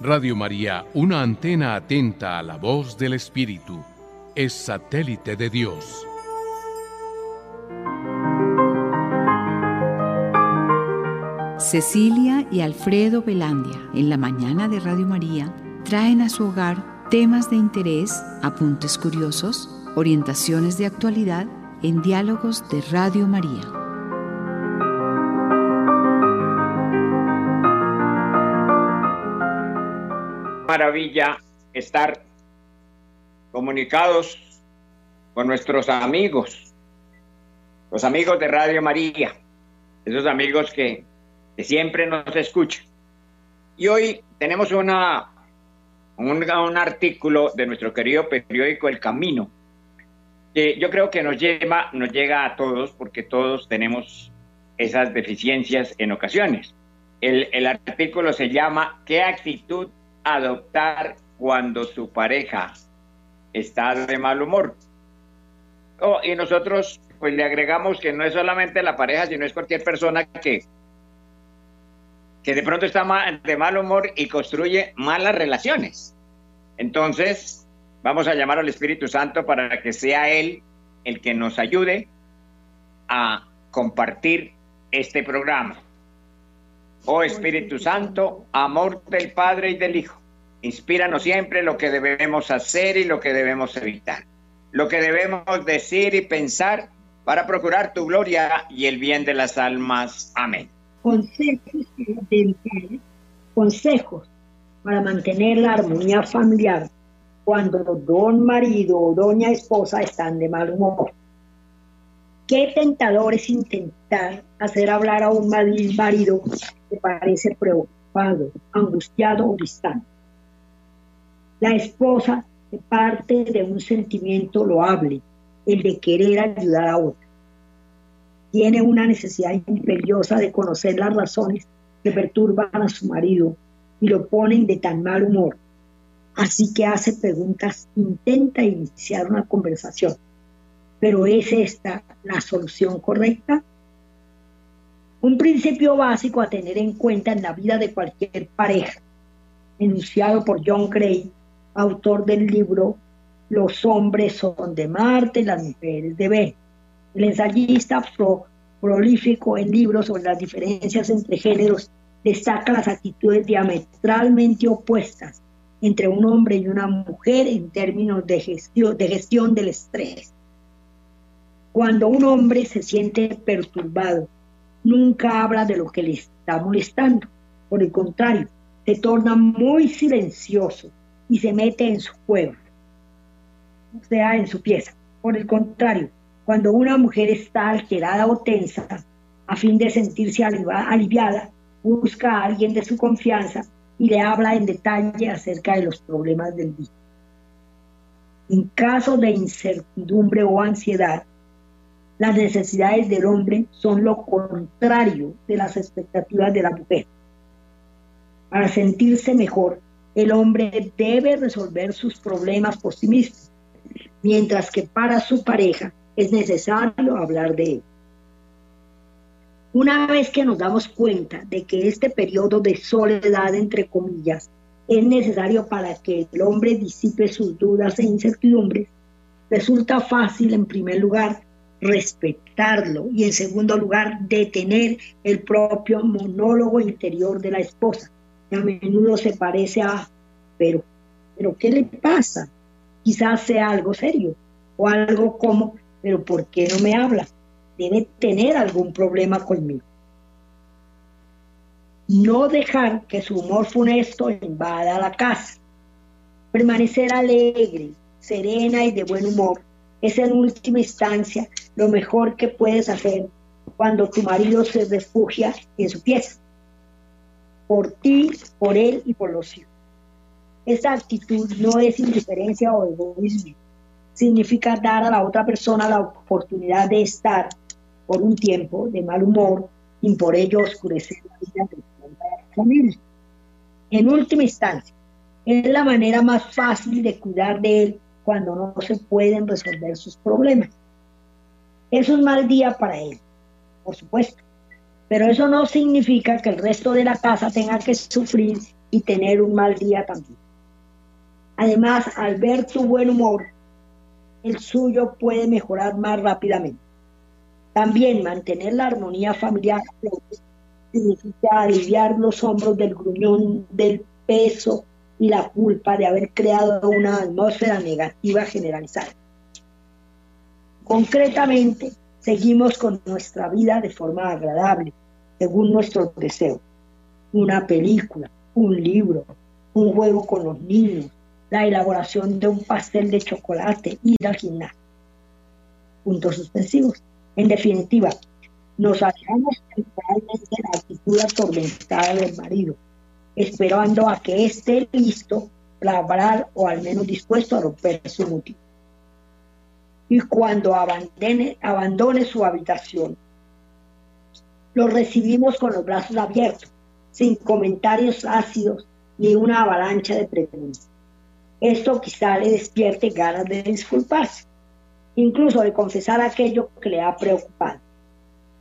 Radio María, una antena atenta a la voz del Espíritu, es satélite de Dios. Cecilia y Alfredo Velandia, en la mañana de Radio María, traen a su hogar temas de interés, apuntes curiosos, orientaciones de actualidad en diálogos de Radio María. Maravilla estar comunicados con nuestros amigos, los amigos de Radio María, esos amigos que, siempre nos escuchan. Y hoy tenemos un, un, artículo de nuestro querido periódico El Camino, que yo creo que nos, lleva, nos llega a todos porque todos tenemos esas deficiencias en ocasiones. El, el artículo se llama ¿Qué actitud adoptar cuando su pareja está de mal humor. Oh, y nosotros pues le agregamos que no es solamente la pareja, sino es cualquier persona que, que de pronto está de mal humor y construye malas relaciones. Entonces, vamos a llamar al Espíritu Santo para que sea Él el que nos ayude a compartir este programa. Oh Espíritu Santo, amor del Padre y del Hijo, inspíranos siempre lo que debemos hacer y lo que debemos evitar, lo que debemos decir y pensar para procurar tu gloria y el bien de las almas. Amén. Consejos, consejos para mantener la armonía familiar cuando don marido o doña esposa están de mal humor. Qué tentador es intentar hacer hablar a un marido que parece preocupado, angustiado o distante. La esposa parte de un sentimiento loable, el de querer ayudar a otra. Tiene una necesidad imperiosa de conocer las razones que perturban a su marido y lo ponen de tan mal humor. Así que hace preguntas, intenta iniciar una conversación. Pero ¿es esta la solución correcta? Un principio básico a tener en cuenta en la vida de cualquier pareja, enunciado por John Gray, autor del libro Los hombres son de Marte, las mujeres de Venus. El ensayista prolífico en libros sobre las diferencias entre géneros destaca las actitudes diametralmente opuestas entre un hombre y una mujer en términos de gestión, de gestión del estrés. Cuando un hombre se siente perturbado, nunca habla de lo que le está molestando. Por el contrario, se torna muy silencioso y se mete en su cueva, o sea, en su pieza. Por el contrario, cuando una mujer está alterada o tensa, a fin de sentirse aliviada, busca a alguien de su confianza y le habla en detalle acerca de los problemas del día. En caso de incertidumbre o ansiedad, las necesidades del hombre son lo contrario de las expectativas de la mujer. Para sentirse mejor, el hombre debe resolver sus problemas por sí mismo, mientras que para su pareja es necesario hablar de él. Una vez que nos damos cuenta de que este periodo de soledad, entre comillas, es necesario para que el hombre disipe sus dudas e incertidumbres, resulta fácil, en primer lugar, respetarlo y, en segundo lugar, detener el propio monólogo interior de la esposa, a menudo se parece a, pero, pero ¿qué le pasa? Quizás sea algo serio o algo como, pero ¿por qué no me habla? Debe tener algún problema conmigo. No dejar que su humor funesto invada la casa. Permanecer alegre, serena y de buen humor es en última instancia lo mejor que puedes hacer cuando tu marido se refugia en su pieza por ti, por él y por los hijos. Esa actitud no es indiferencia o egoísmo. Significa dar a la otra persona la oportunidad de estar por un tiempo de mal humor sin por ello oscurecer la vida de la familia. En última instancia, es la manera más fácil de cuidar de él cuando no se pueden resolver sus problemas. Es un mal día para él, por supuesto, pero eso no significa que el resto de la casa tenga que sufrir y tener un mal día también. Además, al ver tu buen humor, el suyo puede mejorar más rápidamente. También mantener la armonía familiar significa aliviar los hombros del gruñón, del peso y la culpa de haber creado una atmósfera negativa generalizada. Concretamente, seguimos con nuestra vida de forma agradable, según nuestros deseos. Una película, un libro, un juego con los niños, la elaboración de un pastel de chocolate, ir al gimnasio. Puntos suspensivos. En definitiva, nos alejamos temporalmente de la actitud atormentada del marido, esperando a que esté listo para hablar o al menos dispuesto a romper su motivo. Y cuando abandone, abandone su habitación, lo recibimos con los brazos abiertos, sin comentarios ácidos ni una avalancha de preguntas. Esto quizá le despierte ganas de disculparse, incluso de confesar aquello que le ha preocupado.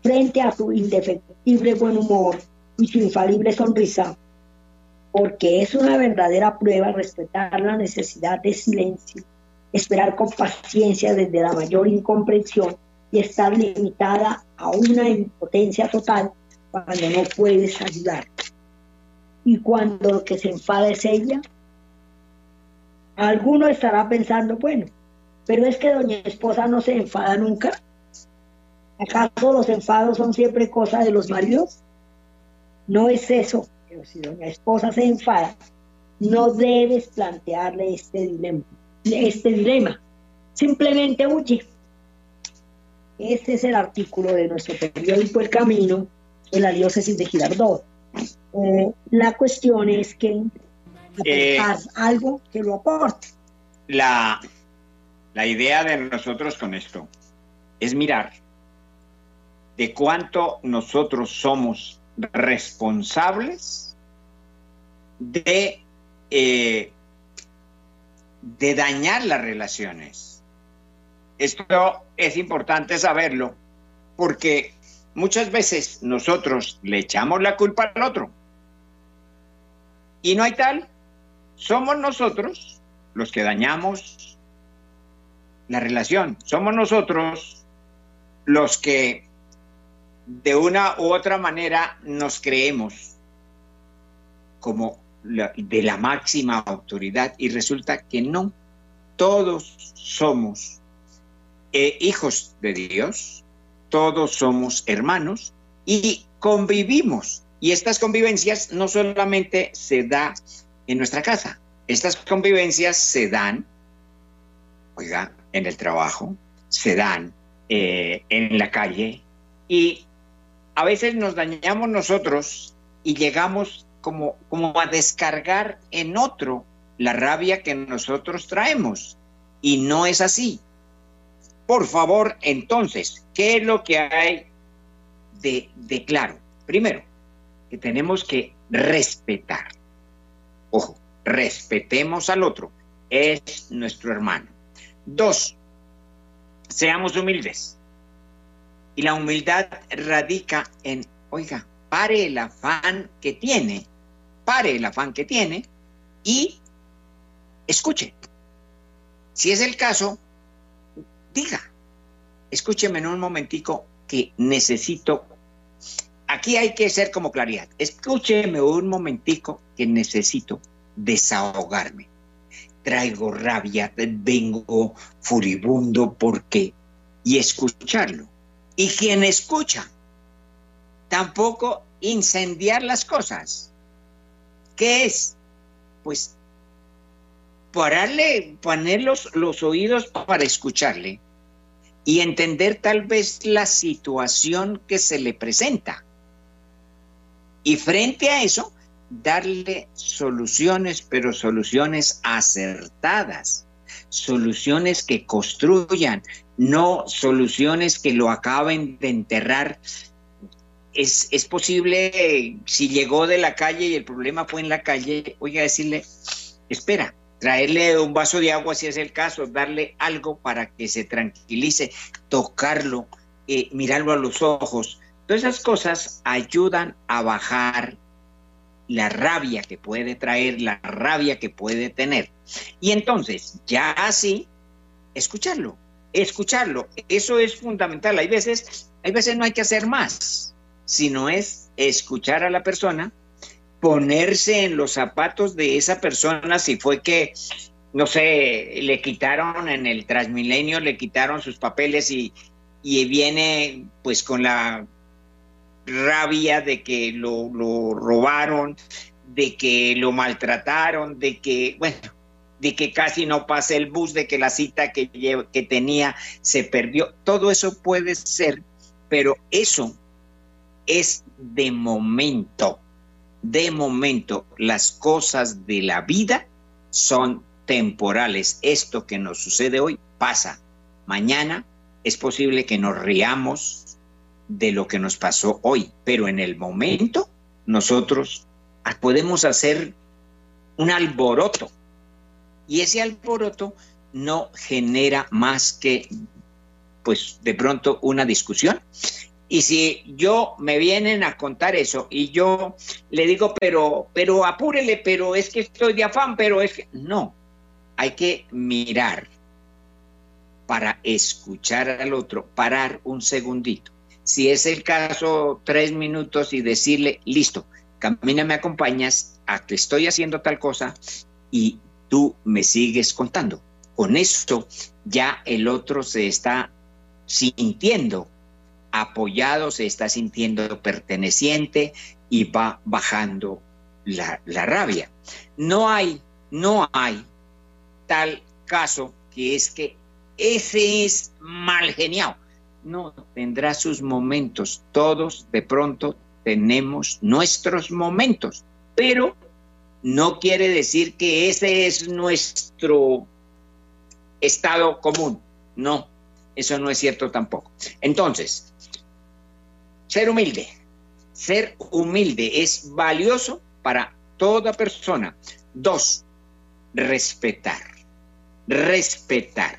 Frente a su indefectible buen humor y su infalible sonrisa, porque es una verdadera prueba respetar la necesidad de silencio, esperar con paciencia desde la mayor incomprensión y estar limitada a una impotencia total cuando no puedes ayudar. Y cuando lo que se enfada es ella, alguno estará pensando, bueno, pero es que doña esposa no se enfada nunca. ¿Acaso los enfados son siempre cosa de los maridos? No es eso, pero si doña esposa se enfada, no debes plantearle este dilema. Este dilema. Simplemente huye. Este es el artículo de nuestro periódico El Camino en la diócesis de Girardot. Eh, la cuestión es que Eh, algo que lo aporte. La, la idea de nosotros con esto es mirar de cuánto nosotros somos responsables de, eh, de dañar las relaciones. Esto es importante saberlo porque muchas veces nosotros le echamos la culpa al otro. Y no hay tal. Somos nosotros los que dañamos la relación. Somos nosotros los que de una u otra manera nos creemos como la- de la máxima autoridad y resulta que no. Todos somos eh, hijos de Dios, todos somos hermanos y convivimos. Y estas convivencias no solamente se da en nuestra casa, estas convivencias se dan, oiga, en el trabajo, se dan eh, en la calle y a veces nos dañamos nosotros y llegamos como, como a descargar en otro la rabia que nosotros traemos. Y no es así. Por favor, entonces, ¿qué es lo que hay de, de claro? Primero, que tenemos que respetar. Ojo, respetemos al otro. Es nuestro hermano. Dos, seamos humildes. Y la humildad radica en, oiga, pare el afán que tiene, pare el afán que tiene y escuche. Si es el caso, diga, escúcheme en un momentico que necesito, aquí hay que ser como claridad, escúcheme un momentico que necesito desahogarme. Traigo rabia, vengo furibundo porque, y escucharlo. Y quien escucha, tampoco incendiar las cosas. ¿Qué es? Pues pararle, poner los, los oídos para escucharle y entender tal vez la situación que se le presenta. Y frente a eso, darle soluciones, pero soluciones acertadas, soluciones que construyan, no soluciones que lo acaben de enterrar. Es, es posible, si llegó de la calle y el problema fue en la calle, oiga, decirle, espera, traerle un vaso de agua si es el caso, darle algo para que se tranquilice, tocarlo, eh, mirarlo a los ojos. Todas esas cosas ayudan a bajar la rabia que puede traer, la rabia que puede tener. Y entonces, ya así, escucharlo, escucharlo. Eso es fundamental. Hay veces, hay veces no hay que hacer más, sino es escuchar a la persona, ponerse en los zapatos de esa persona si fue que no sé, le quitaron en el Transmilenio, le quitaron sus papeles y, y viene pues con la rabia de que lo, lo, robaron, de que lo maltrataron, de que, bueno, de que casi no pase el bus, de que la cita que, que tenía se perdió. Todo eso puede ser, pero eso es de momento. De momento, las cosas de la vida son temporales. Esto que nos sucede hoy pasa. Mañana es posible que nos riamos de lo que nos pasó hoy, pero en el momento nosotros podemos hacer un alboroto y ese alboroto no genera más que pues de pronto una discusión. Y si yo me vienen a contar eso y yo le digo, pero, pero apúrele, pero es que estoy de afán, pero es que no, hay que mirar para escuchar al otro, parar un segundito. Si es el caso, tres minutos y decirle, listo, camina, me acompañas a que estoy haciendo tal cosa y tú me sigues contando. Con esto ya el otro se está sintiendo apoyado, se está sintiendo perteneciente y va bajando la, la rabia. No hay, no hay tal caso que es que ese es mal genial. No, tendrá sus momentos. Todos de pronto tenemos nuestros momentos, pero no quiere decir que ese es nuestro estado común. No, eso no es cierto tampoco. Entonces, ser humilde. Ser humilde es valioso para toda persona. Dos, respetar respetar.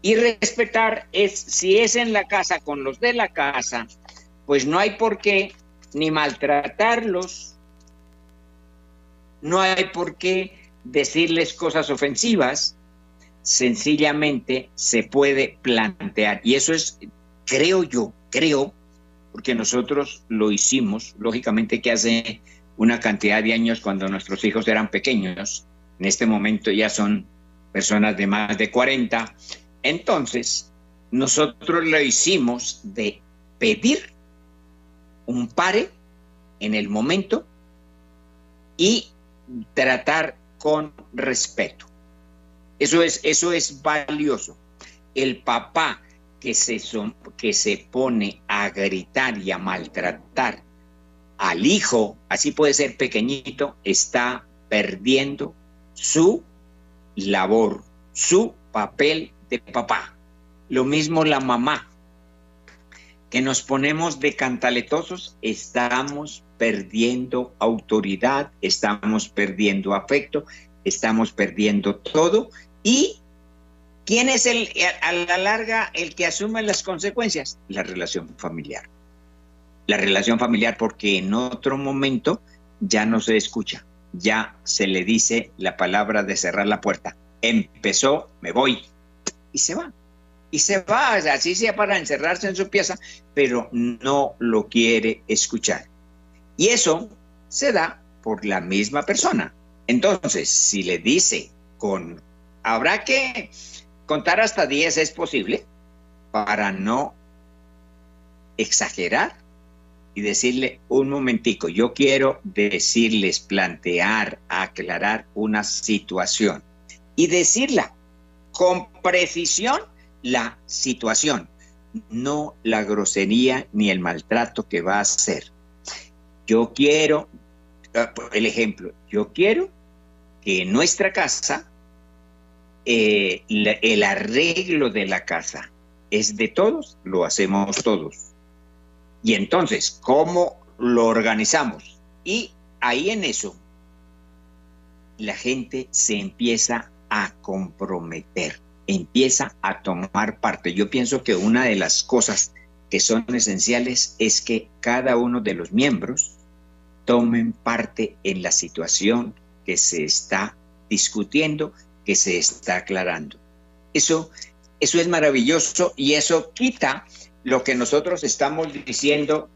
Y respetar es, si es en la casa con los de la casa, pues no hay por qué ni maltratarlos, no hay por qué decirles cosas ofensivas, sencillamente se puede plantear. Y eso es, creo yo, creo, porque nosotros lo hicimos, lógicamente que hace una cantidad de años cuando nuestros hijos eran pequeños, en este momento ya son personas de más de 40. Entonces, nosotros lo hicimos de pedir un pare en el momento y tratar con respeto. Eso es, eso es valioso. El papá que se, que se pone a gritar y a maltratar al hijo, así puede ser pequeñito, está perdiendo su labor, su papel de papá. Lo mismo la mamá, que nos ponemos de cantaletosos, estamos perdiendo autoridad, estamos perdiendo afecto, estamos perdiendo todo. ¿Y quién es el, a la larga el que asume las consecuencias? La relación familiar. La relación familiar porque en otro momento ya no se escucha ya se le dice la palabra de cerrar la puerta. Empezó, me voy. Y se va. Y se va, así sea para encerrarse en su pieza, pero no lo quiere escuchar. Y eso se da por la misma persona. Entonces, si le dice con, habrá que contar hasta 10, es posible, para no exagerar y decirle un momentico, yo quiero decirles, plantear, aclarar una situación y decirla con precisión la situación, no la grosería ni el maltrato que va a hacer. Yo quiero, ah, el ejemplo, yo quiero que en nuestra casa eh, el arreglo de la casa es de todos, lo hacemos todos y entonces, ¿cómo lo organizamos? Y ahí en eso, la gente se empieza a comprometer, empieza a tomar parte. Yo pienso que una de las cosas que son esenciales es que cada uno de los miembros tomen parte en la situación que se está discutiendo, que se está aclarando. Eso, eso es maravilloso y eso quita lo que nosotros estamos diciendo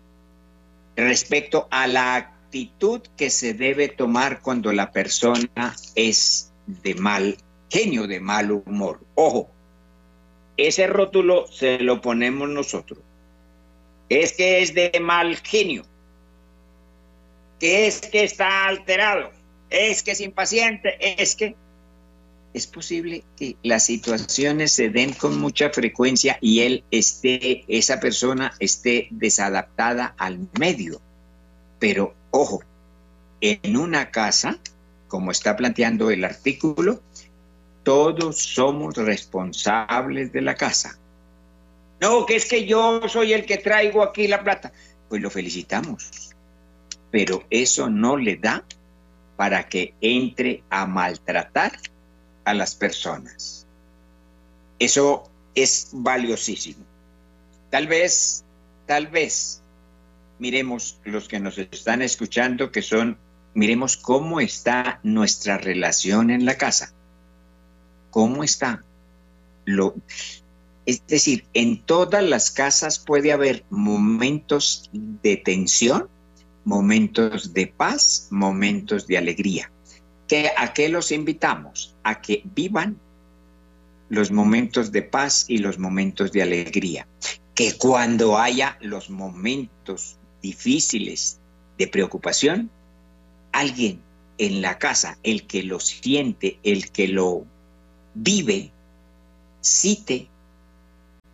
respecto a la actitud que se debe tomar cuando la persona es de mal genio, de mal humor. Ojo, ese rótulo se lo ponemos nosotros. Es que es de mal genio. Que es que está alterado. Es que es impaciente. Es que es posible que las situaciones se den con mucha frecuencia y él esté, esa persona esté desadaptada al medio. Pero ojo, en una casa, como está planteando el artículo, todos somos responsables de la casa. No, que es que yo soy el que traigo aquí la plata. Pues lo felicitamos. Pero eso no le da para que entre a maltratar a las personas. Eso es valiosísimo. Tal vez, tal vez, miremos los que nos están escuchando, que son, miremos cómo está nuestra relación en la casa. ¿Cómo está? Lo, es decir, en todas las casas puede haber momentos de tensión, momentos de paz, momentos de alegría. ¿A qué los invitamos? A que vivan los momentos de paz y los momentos de alegría. Que cuando haya los momentos difíciles de preocupación, alguien en la casa, el que lo siente, el que lo vive, cite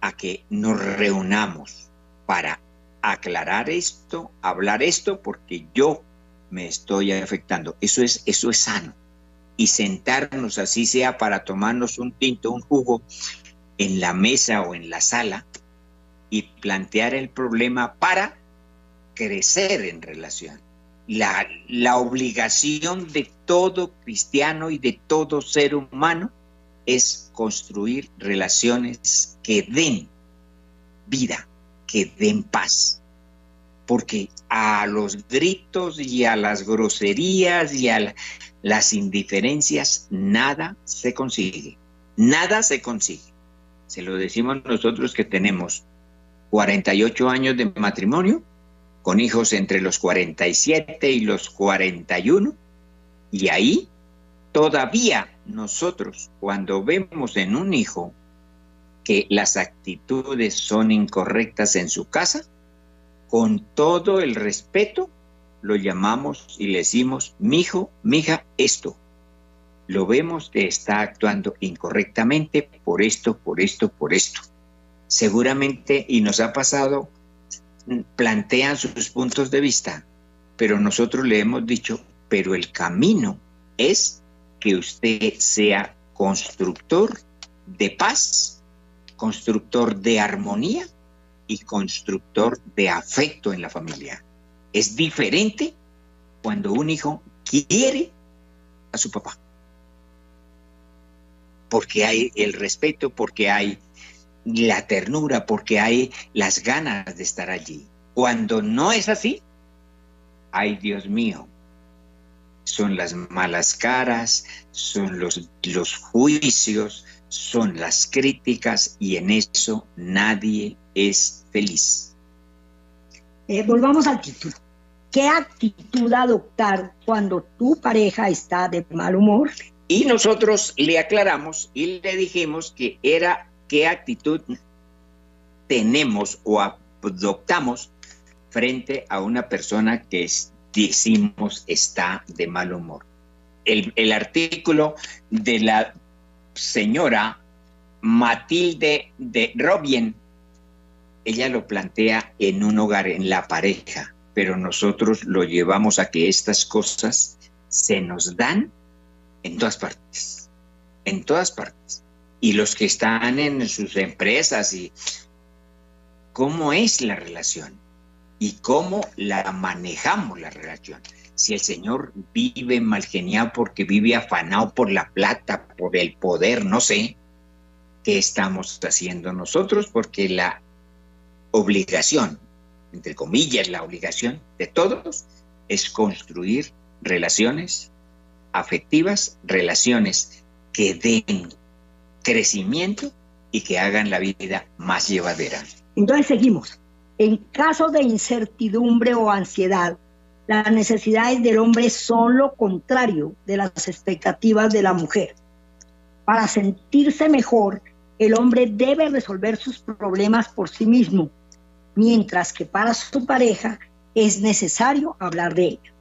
a que nos reunamos para aclarar esto, hablar esto, porque yo me estoy afectando. Eso es, eso es sano. Y sentarnos así sea para tomarnos un tinto, un jugo en la mesa o en la sala y plantear el problema para crecer en relación. La, la obligación de todo cristiano y de todo ser humano es construir relaciones que den vida, que den paz porque a los gritos y a las groserías y a las indiferencias nada se consigue, nada se consigue. Se lo decimos nosotros que tenemos 48 años de matrimonio, con hijos entre los 47 y los 41, y ahí todavía nosotros, cuando vemos en un hijo que las actitudes son incorrectas en su casa, con todo el respeto, lo llamamos y le decimos, mijo, mija, esto. Lo vemos que está actuando incorrectamente por esto, por esto, por esto. Seguramente, y nos ha pasado, plantean sus puntos de vista, pero nosotros le hemos dicho, pero el camino es que usted sea constructor de paz, constructor de armonía y constructor de afecto en la familia. Es diferente cuando un hijo quiere a su papá. Porque hay el respeto, porque hay la ternura, porque hay las ganas de estar allí. Cuando no es así, ay Dios mío, son las malas caras, son los, los juicios, son las críticas y en eso nadie es feliz. Eh, volvamos al título. ¿Qué actitud adoptar cuando tu pareja está de mal humor? Y nosotros le aclaramos y le dijimos que era qué actitud tenemos o adoptamos frente a una persona que decimos está de mal humor. El, artículo de la señora Matilde de Robien ella lo plantea en un hogar, en la pareja, pero nosotros lo llevamos a que estas cosas se nos dan en todas partes, en todas partes. Y los que están en sus empresas y cómo es la relación y cómo la manejamos la relación. Si el Señor vive mal genial porque vive afanado por la plata, por el poder, no sé, ¿qué estamos haciendo nosotros? Porque la obligación, entre comillas, la obligación de todos es construir relaciones afectivas, relaciones que den crecimiento y que hagan la vida más llevadera. Entonces seguimos. En caso de incertidumbre o ansiedad, las necesidades del hombre son lo contrario de las expectativas de la mujer. Para sentirse mejor, el hombre debe resolver sus problemas por sí mismo, mientras que para su pareja es necesario hablar de ello.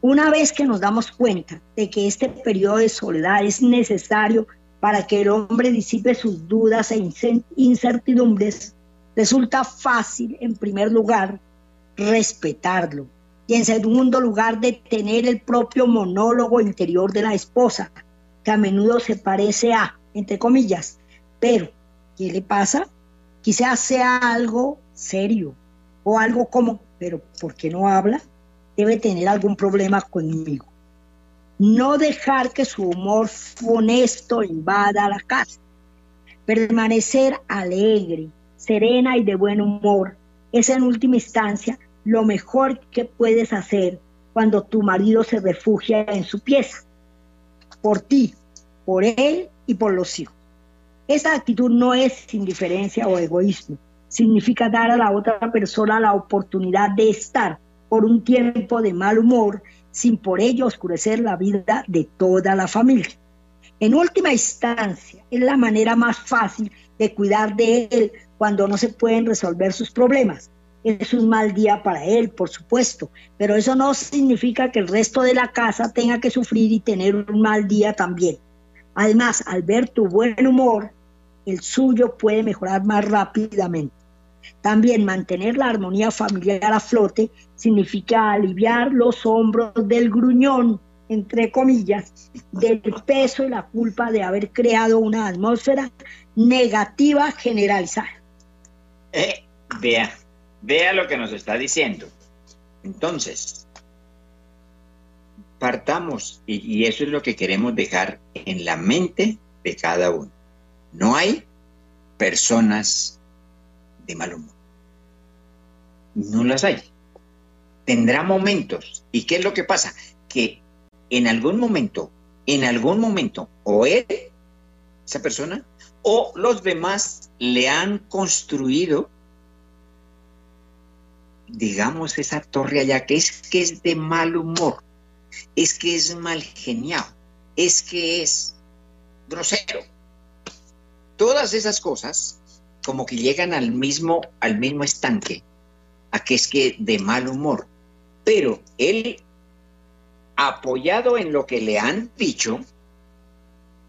Una vez que nos damos cuenta de que este periodo de soledad es necesario para que el hombre disipe sus dudas e incertidumbres, resulta fácil, en primer lugar, respetarlo y en segundo lugar, detener el propio monólogo interior de la esposa, que a menudo se parece a, entre comillas, pero, ¿qué le pasa? Quizás sea algo serio o algo como, pero ¿por qué no habla? Debe tener algún problema conmigo. No dejar que su humor funesto invada la casa. Permanecer alegre, serena y de buen humor es en última instancia lo mejor que puedes hacer cuando tu marido se refugia en su pieza. Por ti, por él y por los hijos. Esa actitud no es indiferencia o egoísmo. Significa dar a la otra persona la oportunidad de estar por un tiempo de mal humor sin por ello oscurecer la vida de toda la familia. En última instancia, es la manera más fácil de cuidar de él cuando no se pueden resolver sus problemas. Es un mal día para él, por supuesto, pero eso no significa que el resto de la casa tenga que sufrir y tener un mal día también. Además, al ver tu buen humor, el suyo puede mejorar más rápidamente. También mantener la armonía familiar a flote significa aliviar los hombros del gruñón, entre comillas, del peso y la culpa de haber creado una atmósfera negativa generalizada. Eh, vea, vea lo que nos está diciendo. Entonces, partamos, y eso es lo que queremos dejar en la mente de cada uno. No hay personas de mal humor. No las hay. Tendrá momentos. ¿Y qué es lo que pasa? Que en algún momento, en algún momento, o él, esa persona, o los demás le han construido, digamos, esa torre allá, que es que es de mal humor, es que es mal geniado, es que es grosero, todas esas cosas como que llegan al mismo, al mismo estanque, a que es que de mal humor. Pero él, apoyado en lo que le han dicho,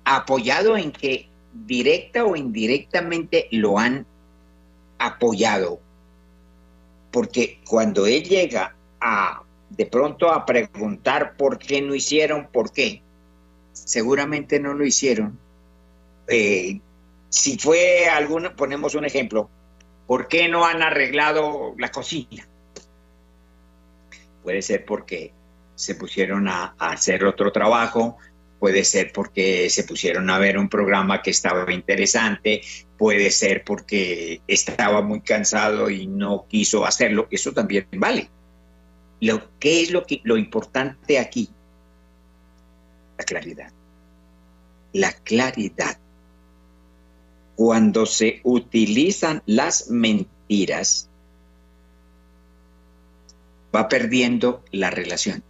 apoyado en que directa o indirectamente lo han apoyado, porque cuando él llega a de pronto a preguntar por qué no hicieron, por qué, seguramente no lo hicieron eh, si fue alguna, ponemos un ejemplo, ¿por qué no han arreglado la cocina? Puede ser porque se pusieron a, hacer otro trabajo, puede ser porque se pusieron a ver un programa que estaba interesante, puede ser porque estaba muy cansado y no quiso hacerlo, eso también vale. Lo que es lo que lo importante aquí, la claridad. La claridad cuando se utilizan las mentiras, va perdiendo la relación,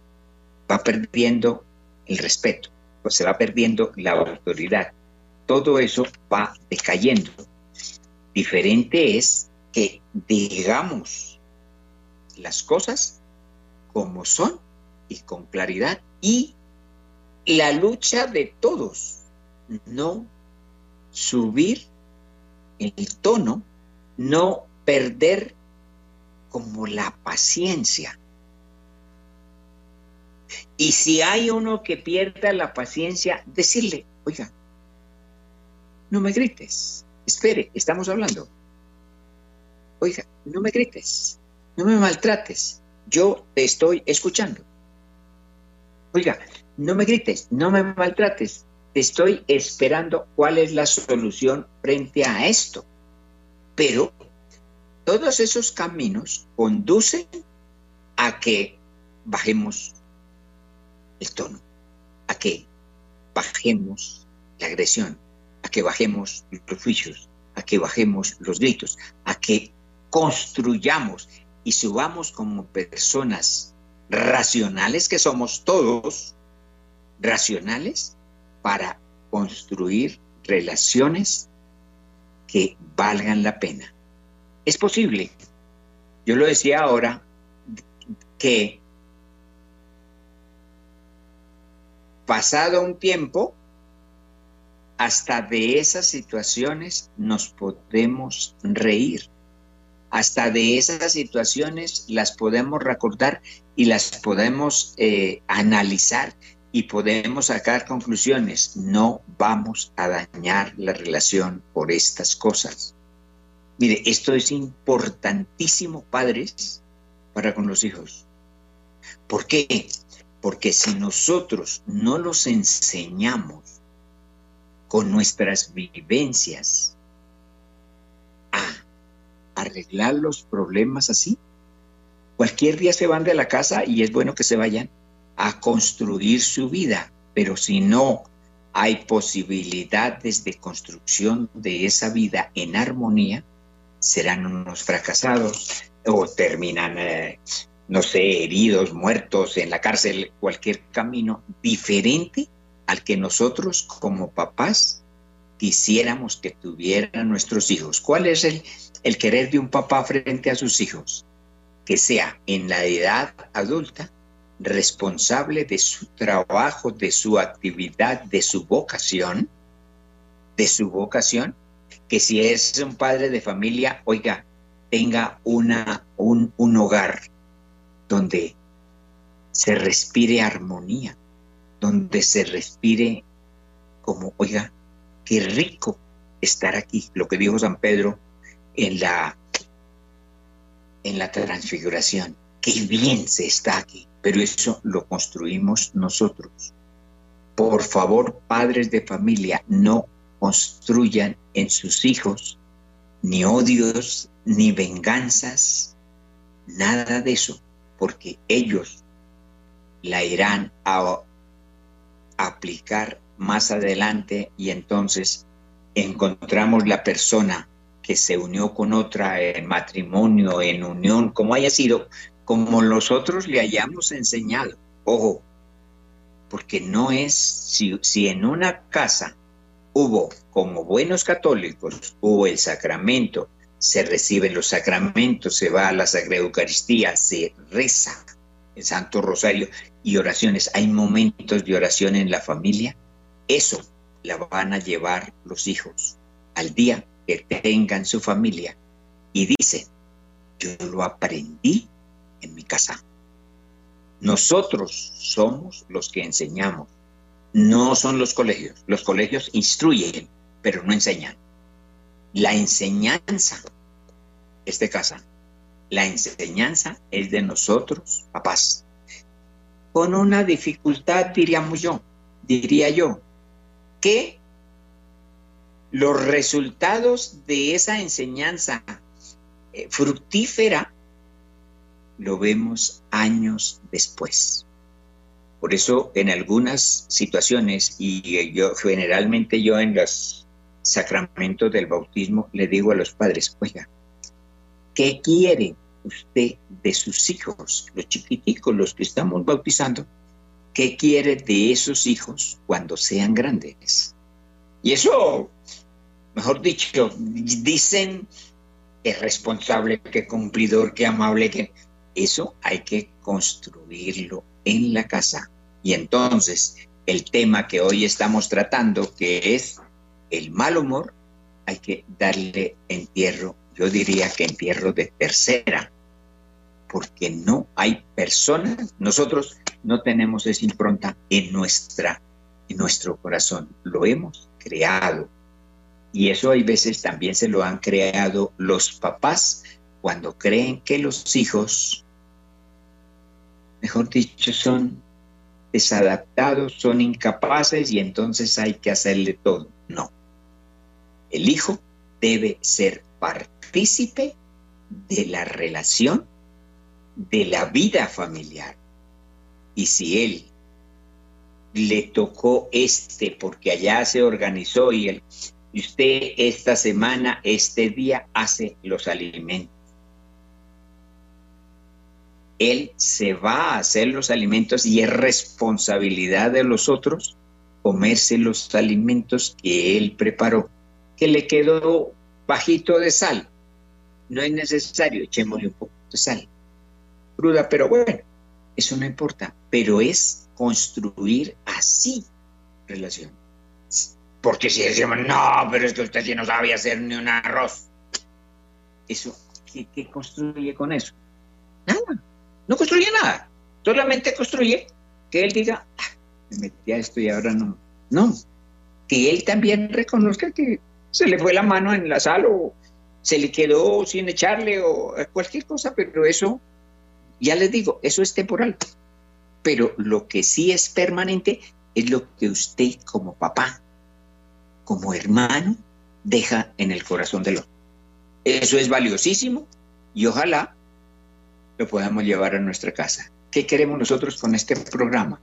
va perdiendo el respeto, pues se va perdiendo la autoridad. Todo eso va decayendo. Diferente es que digamos las cosas como son y con claridad y la lucha de todos, no subir el tono, no perder como la paciencia. Y si hay uno que pierda la paciencia, decirle, oiga, no me grites, espere, estamos hablando. Oiga, no me grites, no me maltrates, yo te estoy escuchando. Oiga, no me grites, no me maltrates, estoy esperando cuál es la solución frente a esto. Pero todos esos caminos conducen a que bajemos el tono, a que bajemos la agresión, a que bajemos los juicios, a que bajemos los gritos, a que construyamos y subamos como personas racionales que somos todos, racionales para construir relaciones que valgan la pena. Es posible, yo lo decía ahora, que pasado un tiempo, hasta de esas situaciones nos podemos reír. Hasta de esas situaciones las podemos recordar y las podemos eh, analizar y podemos sacar conclusiones. No vamos a dañar la relación por estas cosas. Mire, esto es importantísimo, padres, para con los hijos. ¿Por qué? Porque si nosotros no los enseñamos con nuestras vivencias a arreglar los problemas así, cualquier día se van de la casa y es bueno que se vayan a construir su vida, pero si no hay posibilidades de construcción de esa vida en armonía, serán unos fracasados o terminan eh, no sé, heridos, muertos en la cárcel, cualquier camino diferente al que nosotros como papás quisiéramos que tuvieran nuestros hijos. ¿Cuál es el, el querer de un papá frente a sus hijos? Que sea en la edad adulta responsable de su trabajo, de su actividad, de su vocación, de su vocación, que si es un padre de familia, oiga, tenga una, un, un hogar donde se respire armonía, donde se respire como, oiga, qué rico estar aquí, lo que dijo San Pedro en la, en la transfiguración, qué bien se está aquí, pero eso lo construimos nosotros. Por favor, padres de familia, no construyan en sus hijos ni odios, ni venganzas, nada de eso porque ellos la irán a aplicar más adelante y entonces encontramos la persona que se unió con otra en matrimonio, en unión, como haya sido, como nosotros le hayamos enseñado. Ojo, porque no es, si, si en una casa hubo, como buenos católicos, hubo el sacramento se reciben los sacramentos, se va a la Sagrada Eucaristía, se reza el Santo Rosario y oraciones. Hay momentos de oración en la familia. Eso la van a llevar los hijos al día que tengan su familia. Y dicen, yo lo aprendí en mi casa. Nosotros somos los que enseñamos, no son los colegios. Los colegios instruyen, pero no enseñan la enseñanza es de casa. La enseñanza es de nosotros, papás. Con una dificultad, diríamos yo, diría yo, que los resultados de esa enseñanza eh, fructífera lo vemos años después. Por eso en algunas situaciones, y yo generalmente yo en las sacramento del bautismo, le digo a los padres, oiga, ¿qué quiere usted de sus hijos, los chiquiticos, los que estamos bautizando? ¿Qué quiere de esos hijos cuando sean grandes? Y eso, mejor dicho, dicen que responsable, que cumplidor, que amable, que eso hay que construirlo en la casa. Y entonces, el tema que hoy estamos tratando, que es el mal humor hay que darle entierro, yo diría que entierro de tercera, porque no hay personas, nosotros no tenemos esa impronta en, nuestra, en nuestro corazón, lo hemos creado. Y eso hay veces también se lo han creado los papás cuando creen que los hijos, mejor dicho, son desadaptados, son incapaces y entonces hay que hacerle todo. No. El hijo debe ser partícipe de la relación, de la vida familiar. Y si él le tocó este porque allá se organizó y, y usted esta semana, este día hace los alimentos. Él se va a hacer los alimentos y es responsabilidad de los otros comerse los alimentos que él preparó, que le quedó bajito de sal. No es necesario, echémosle un poco de sal. Cruda, pero bueno, eso no importa. Pero es construir así relación. Porque si decimos, no, pero es que usted sí no sabe hacer ni un arroz. Eso, ¿qué, construye con eso? Nada. No construye nada. Solamente construye que él diga, ah, me metí a esto y ahora no. No. Que él también reconozca que se le fue la mano en la sal o se le quedó sin echarle o cualquier cosa, pero eso, ya les digo, eso es temporal pero lo que sí es permanente es lo que usted como papá, como hermano, deja en el corazón del otro. Eso es valiosísimo y ojalá lo podamos llevar a nuestra casa. ¿Qué queremos nosotros con este programa?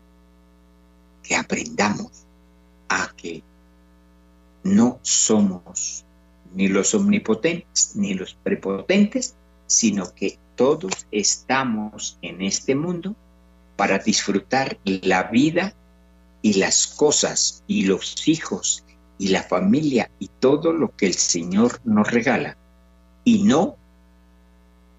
Que aprendamos a que no somos ni los omnipotentes ni los prepotentes, sino que todos estamos en este mundo para disfrutar la vida y las cosas y los hijos y la familia y todo lo que el Señor nos regala. Y no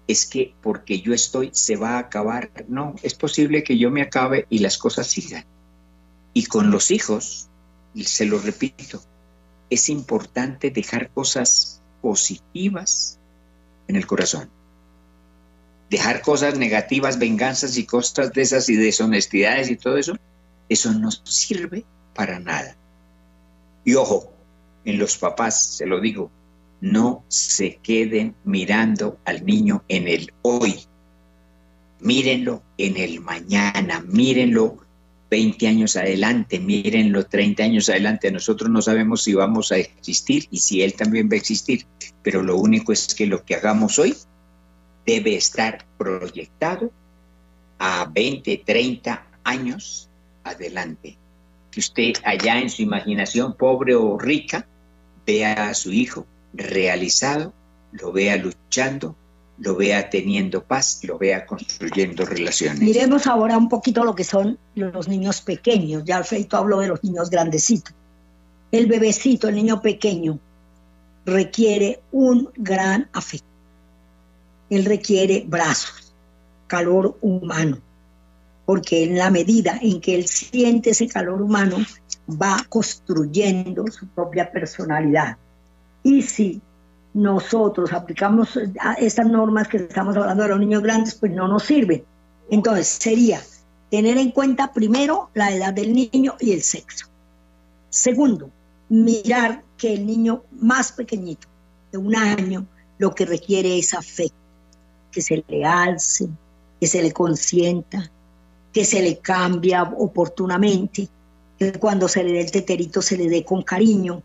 es que porque yo estoy se va a acabar. No, es posible que yo me acabe y las cosas sigan. Y con los hijos, y se lo repito, es importante dejar cosas positivas en el corazón dejar cosas negativas, venganzas y cosas de esas y deshonestidades y todo eso, eso no sirve para nada. Y ojo, en los papás, se lo digo, no se queden mirando al niño en el hoy. Mírenlo en el mañana, mírenlo 20 años adelante, mírenlo 30 años adelante. Nosotros no sabemos si vamos a existir y si él también va a existir, pero lo único es que lo que hagamos hoy debe estar proyectado a 20, 30 años adelante. Que usted allá en su imaginación, pobre o rica, vea a su hijo realizado, lo vea luchando, lo vea teniendo paz, lo vea construyendo relaciones. Miremos ahora un poquito lo que son los niños pequeños. Ya Alfredo habló de los niños grandecitos. El bebecito, el niño pequeño, requiere un gran afecto él requiere brazos, calor humano, porque en la medida en que él siente ese calor humano, va construyendo su propia personalidad. Y si nosotros aplicamos estas normas que estamos hablando de los niños grandes, pues no nos sirven. Entonces sería tener en cuenta primero la edad del niño y el sexo. Segundo, mirar que el niño más pequeñito, de un año, lo que requiere es afecto que se le alce, que se le consienta, que se le cambia oportunamente, que cuando se le dé el teterito se le dé con cariño,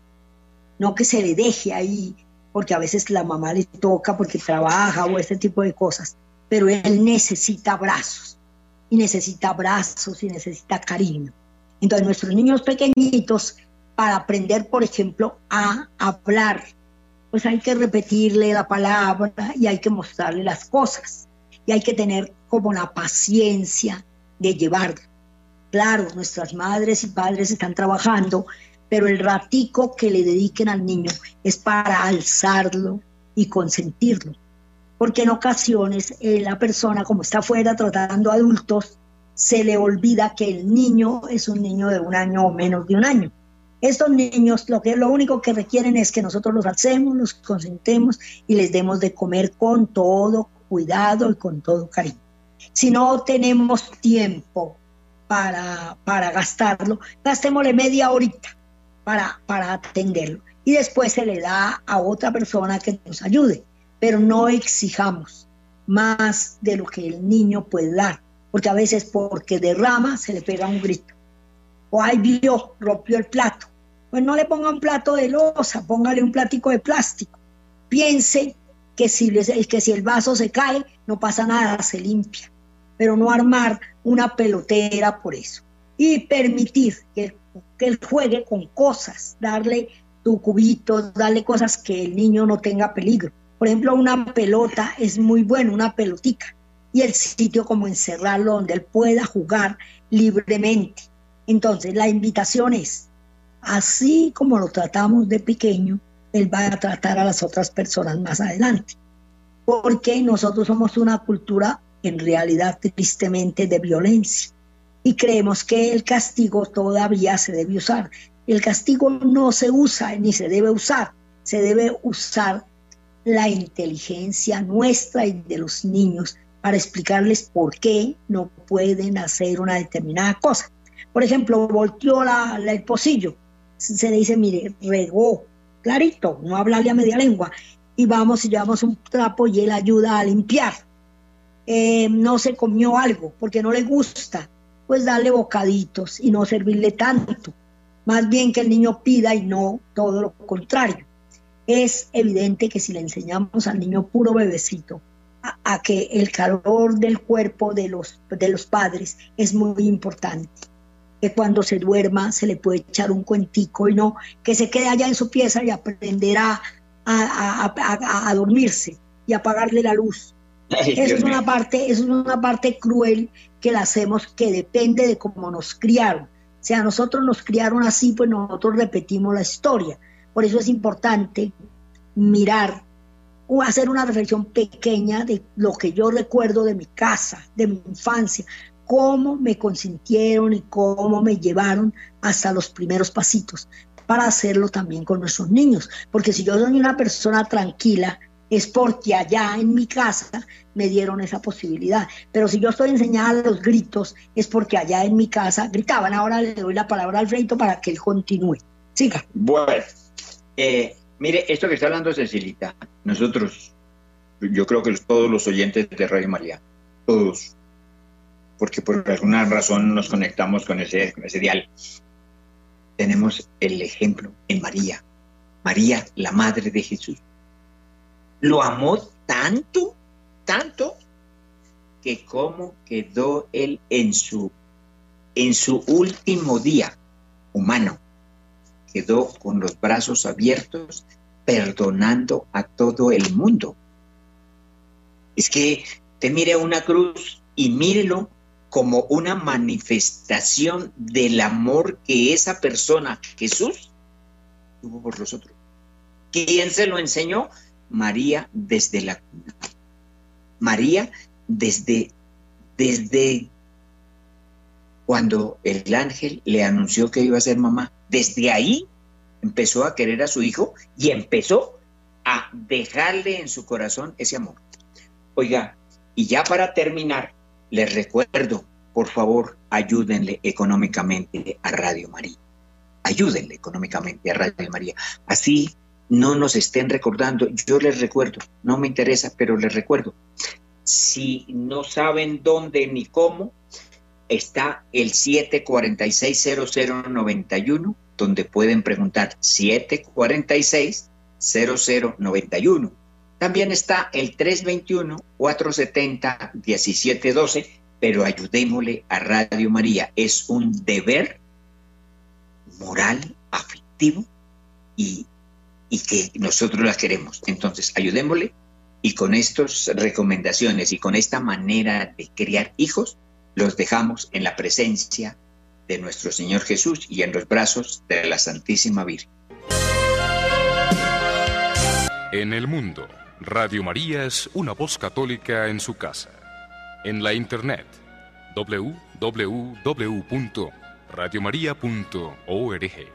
no que se le deje ahí, porque a veces la mamá le toca porque trabaja o este tipo de cosas, pero él necesita abrazos, y necesita abrazos y necesita cariño. Entonces nuestros niños pequeñitos, para aprender, por ejemplo, a hablar, pues hay que repetirle la palabra y hay que mostrarle las cosas. Y hay que tener como la paciencia de llevarlo. Claro, nuestras madres y padres están trabajando, pero el ratico que le dediquen al niño es para alzarlo y consentirlo. Porque en ocasiones eh, la persona, como está afuera tratando adultos, se le olvida que el niño es un niño de un año o menos de un año. Estos niños lo, que, lo único que requieren es que nosotros los hacemos, los consentemos y les demos de comer con todo cuidado y con todo cariño. Si no tenemos tiempo para, para gastarlo, gastémosle media horita para, para atenderlo. Y después se le da a otra persona que nos ayude, pero no exijamos más de lo que el niño puede dar, porque a veces porque derrama se le pega un grito. O ahí vio, rompió el plato, pues no le ponga un plato de losa, póngale un platico de plástico. Piense que si, que si el vaso se cae, no pasa nada, se limpia. Pero no armar una pelotera por eso. Y permitir que, que él juegue con cosas, darle tu cubito, darle cosas que el niño no tenga peligro. Por ejemplo, una pelota es muy bueno, una pelotica. Y el sitio como encerrarlo donde él pueda jugar libremente. Entonces, la invitación es, así como lo tratamos de pequeño, él va a tratar a las otras personas más adelante. Porque nosotros somos una cultura en realidad tristemente de violencia y creemos que el castigo todavía se debe usar. El castigo no se usa ni se debe usar, se debe usar la inteligencia nuestra y de los niños para explicarles por qué no pueden hacer una determinada cosa. Por ejemplo, volteó la, el pocillo, se le dice, mire, regó, clarito, no hablarle a media lengua, y vamos y llevamos un trapo y él ayuda a limpiar. Eh, no se comió algo porque no le gusta, pues darle bocaditos y no servirle tanto. Más bien que el niño pida y no todo lo contrario. Es evidente que si le enseñamos al niño puro bebecito a, que el calor del cuerpo de los, de los padres es muy importante, que cuando se duerma se le puede echar un cuentico y no que se quede allá en su pieza y aprenderá a, a, a dormirse y apagarle la luz eso es una parte, es una parte cruel que la hacemos que depende de cómo nos criaron. O sea, nosotros nos criaron así, pues nosotros repetimos la historia. Por eso es importante mirar o hacer una reflexión pequeña de lo que yo recuerdo de mi casa, de mi infancia, cómo me consintieron y cómo me llevaron hasta los primeros pasitos para hacerlo también con nuestros niños. Porque si yo soy una persona tranquila, es porque allá en mi casa me dieron esa posibilidad. Pero si yo estoy enseñada a los gritos, es porque allá en mi casa gritaban. Ahora le doy la palabra al Alfredo para que él continúe. Siga. Bueno, eh, mire, esto que está hablando Cecilita, nosotros, yo creo que todos los oyentes de Radio María, todos, porque por alguna razón nos conectamos con ese, con ese dial, tenemos el ejemplo en María, María, la Madre de Jesús lo amó tanto, tanto, que como quedó él en su, en su último día humano, quedó con los brazos abiertos, perdonando a todo el mundo. Es que te mire una cruz y mírelo como una manifestación del amor que esa persona, Jesús, tuvo por nosotros. ¿Quién se lo enseñó? María desde la María desde, desde cuando el ángel le anunció que iba a ser mamá. Desde ahí empezó a querer a su hijo y empezó a dejarle en su corazón ese amor. Oiga, y ya para terminar, les recuerdo, por favor, ayúdenle económicamente a Radio María. Ayúdenle económicamente a Radio María. Así no nos estén recordando. Yo les recuerdo, no me interesa, pero les recuerdo. Si no saben dónde ni cómo, está el 746-0091, donde pueden preguntar 746-0091. También está el 321-470-1712, pero ayudémosle a Radio María. Es un deber moral, afectivo y y que nosotros las queremos. Entonces, ayudémosle y con estas recomendaciones y con esta manera de criar hijos, los dejamos en la presencia de nuestro Señor Jesús y en los brazos de la Santísima Virgen. En el mundo, Radio María es una voz católica en su casa. En la internet, www.radiomaria.org.